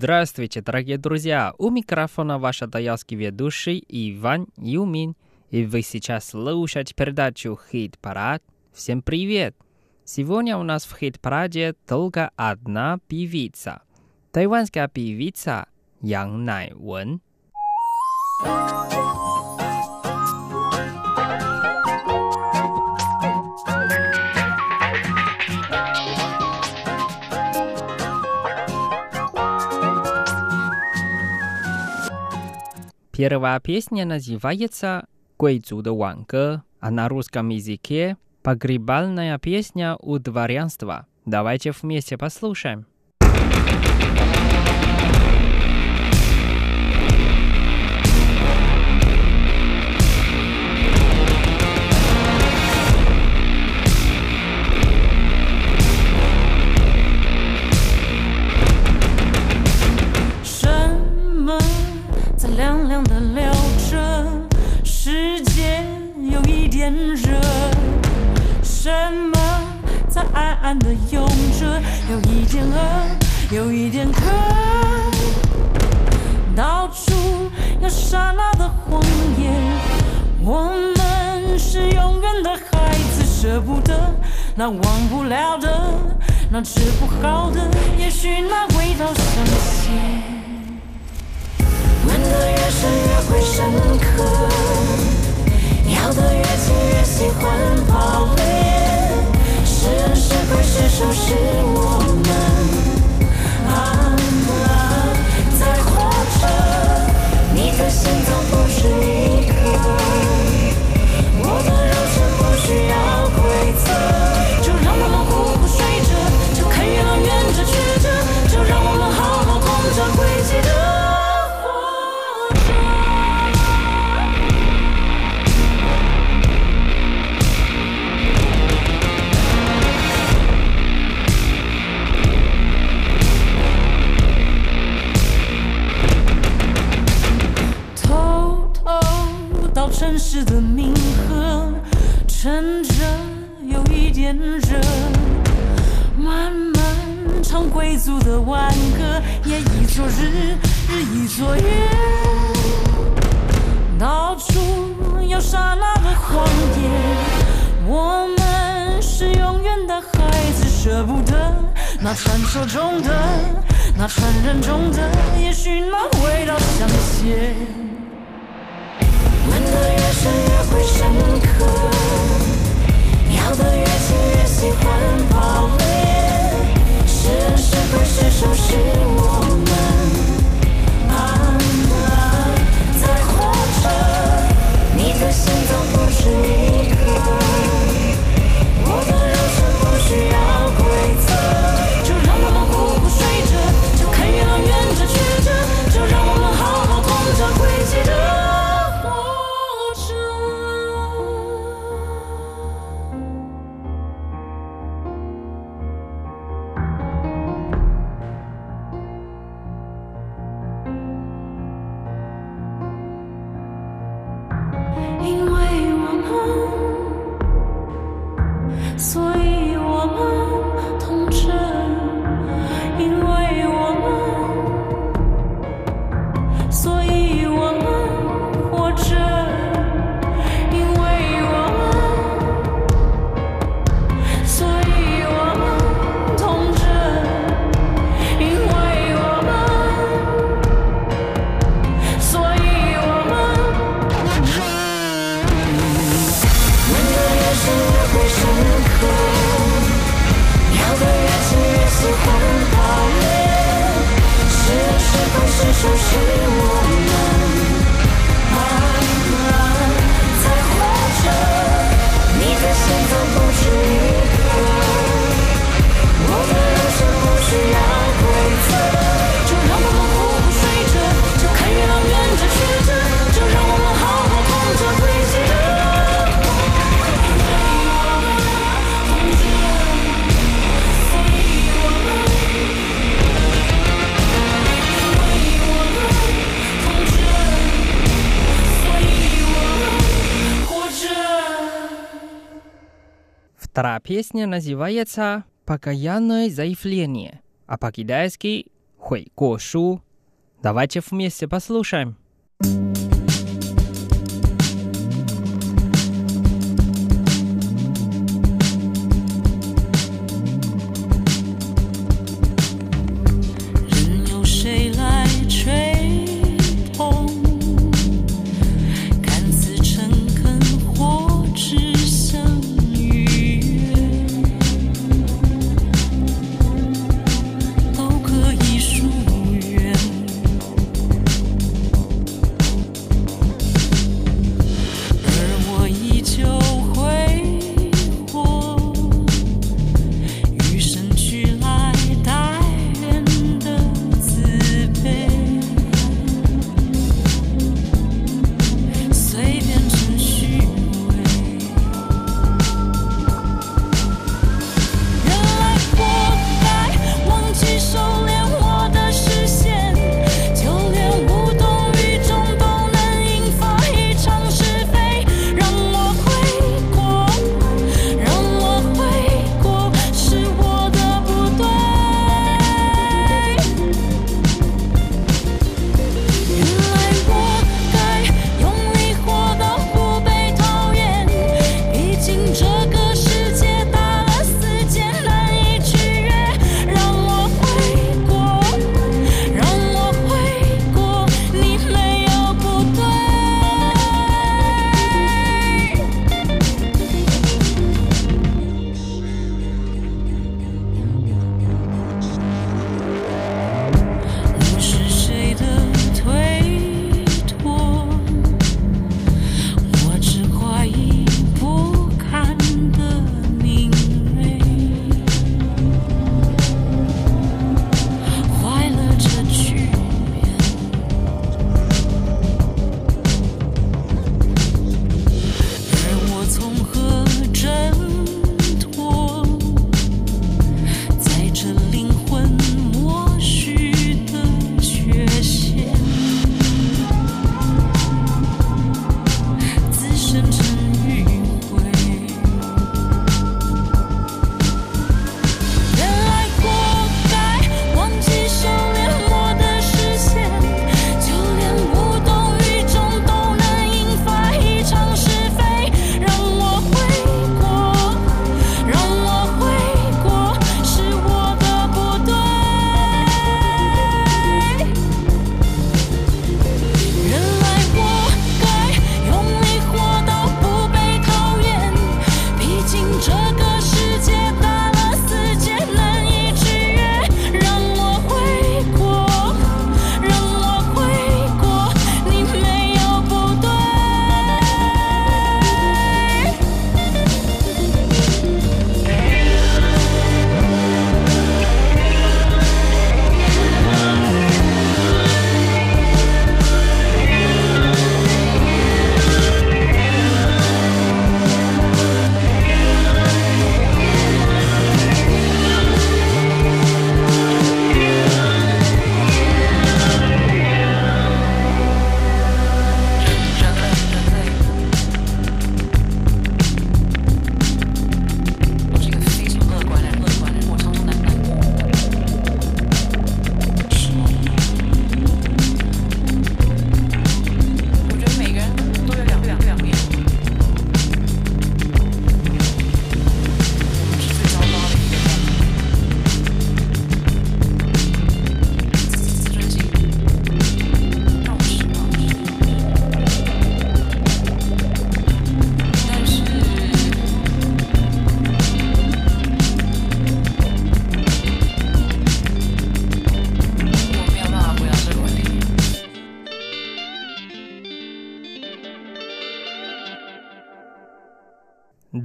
Здравствуйте, дорогие друзья! У микрофона ваш таялский ведущий Иван Юмин. И вы сейчас слушаете передачу «Хит-парад». Всем привет! Сегодня у нас в хит-параде только одна певица. Тайванская певица Ян Найвен. Первая песня называется «Гуйцу de ванга», а на русском языке «Погребальная песня у дворянства». Давайте вместе послушаем. 治不好的，也许那味道香些。吻得越深越会深刻，咬得越紧越喜欢爆裂。是人是鬼是兽是我日一作月，到处有刹那的谎言。我们是永远的孩子，舍不得那传说中的，那传人中的，也许那味道香些。得越深越会深刻，咬得越紧越喜欢爆裂。是人是鬼是兽是我每一刻。我的人生不需要 Вторая песня называется «Покаянное заявление», а по-китайски «Хуй Давайте вместе послушаем.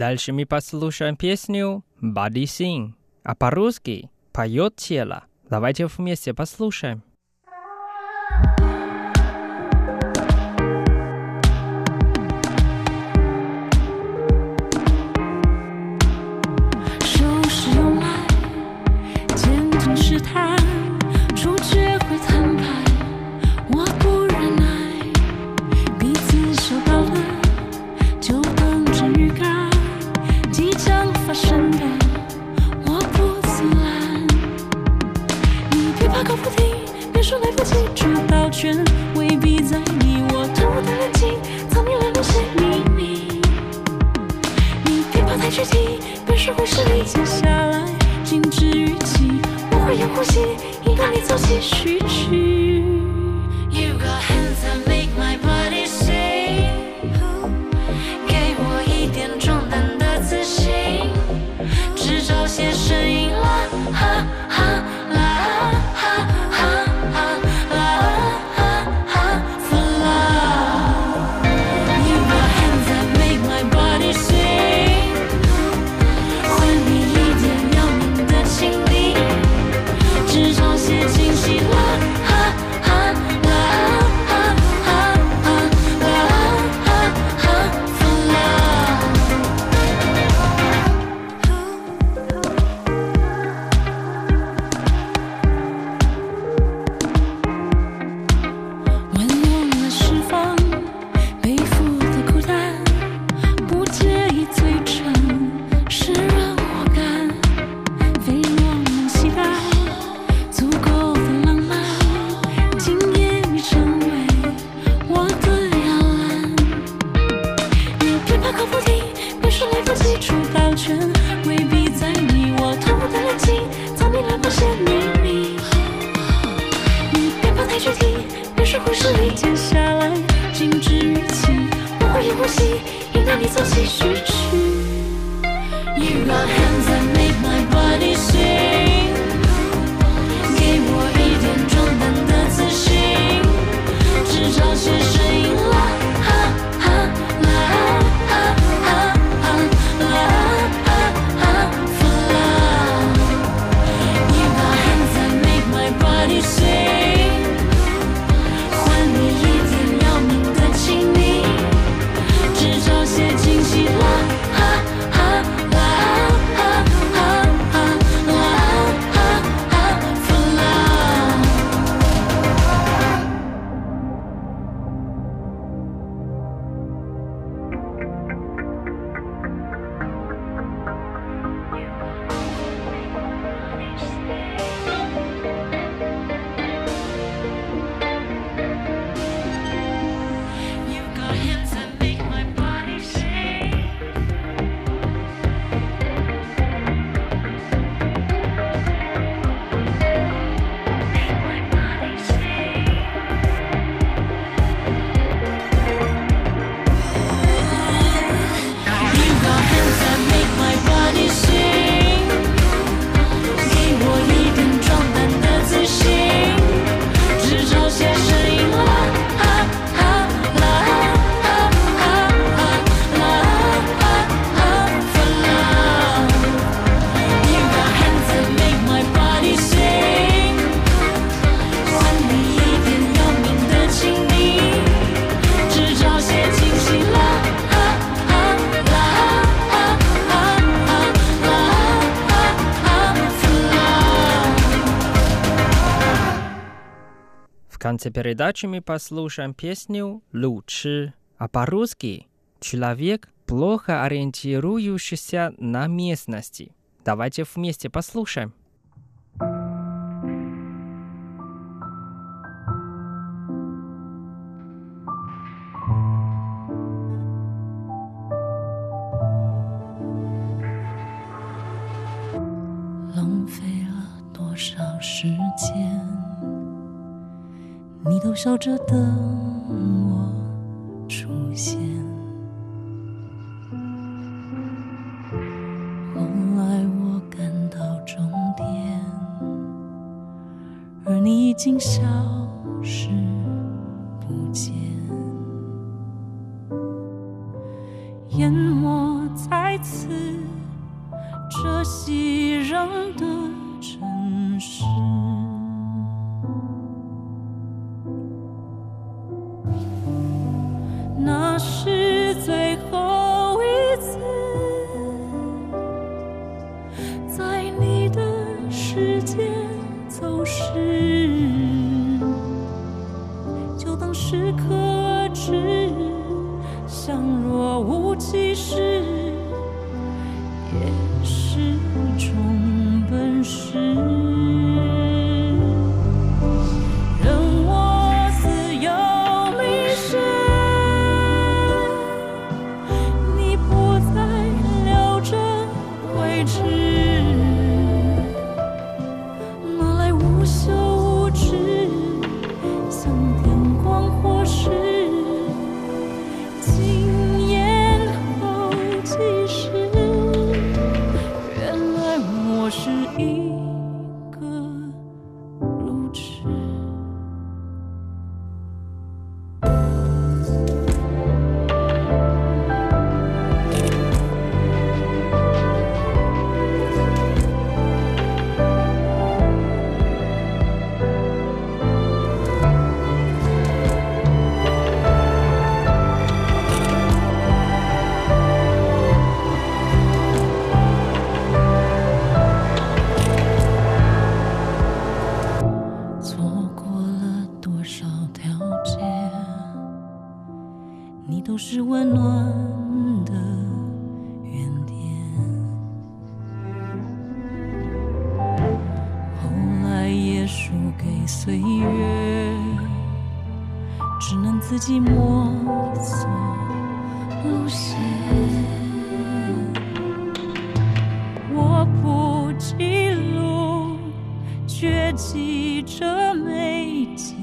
Дальше мы послушаем песню «Body Sing», а по-русски «Поет тело». Давайте вместе послушаем. 走起，引导你走起，序曲。继续。конце передачи мы послушаем песню лучше, а по-русски «Человек, плохо ориентирующийся на местности». Давайте вместе послушаем. 你都笑着等。记录却记着美景。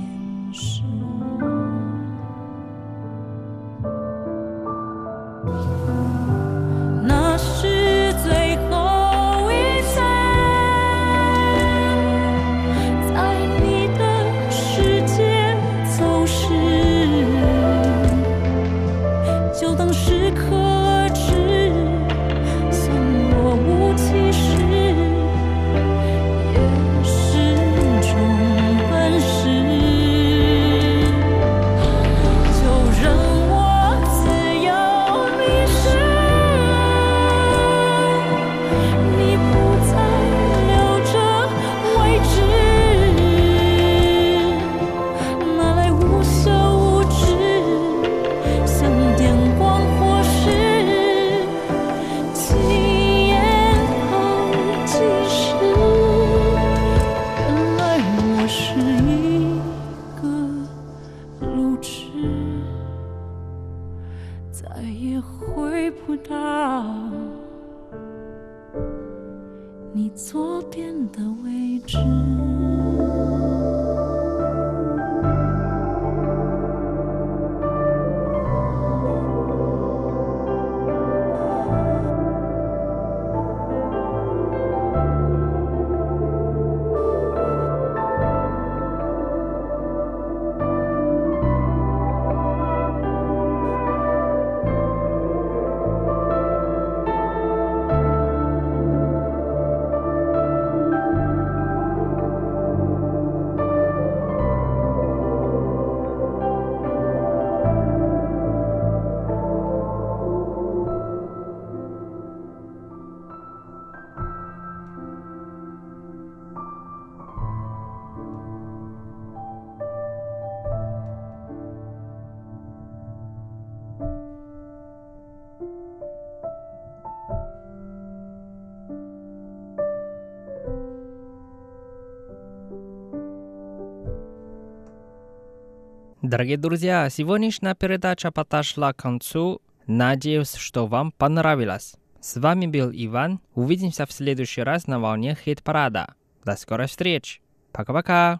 你左边的位置。Дорогие друзья, сегодняшняя передача подошла к концу. Надеюсь, что вам понравилось. С вами был Иван. Увидимся в следующий раз на волне хит-парада. До скорой встречи. Пока-пока.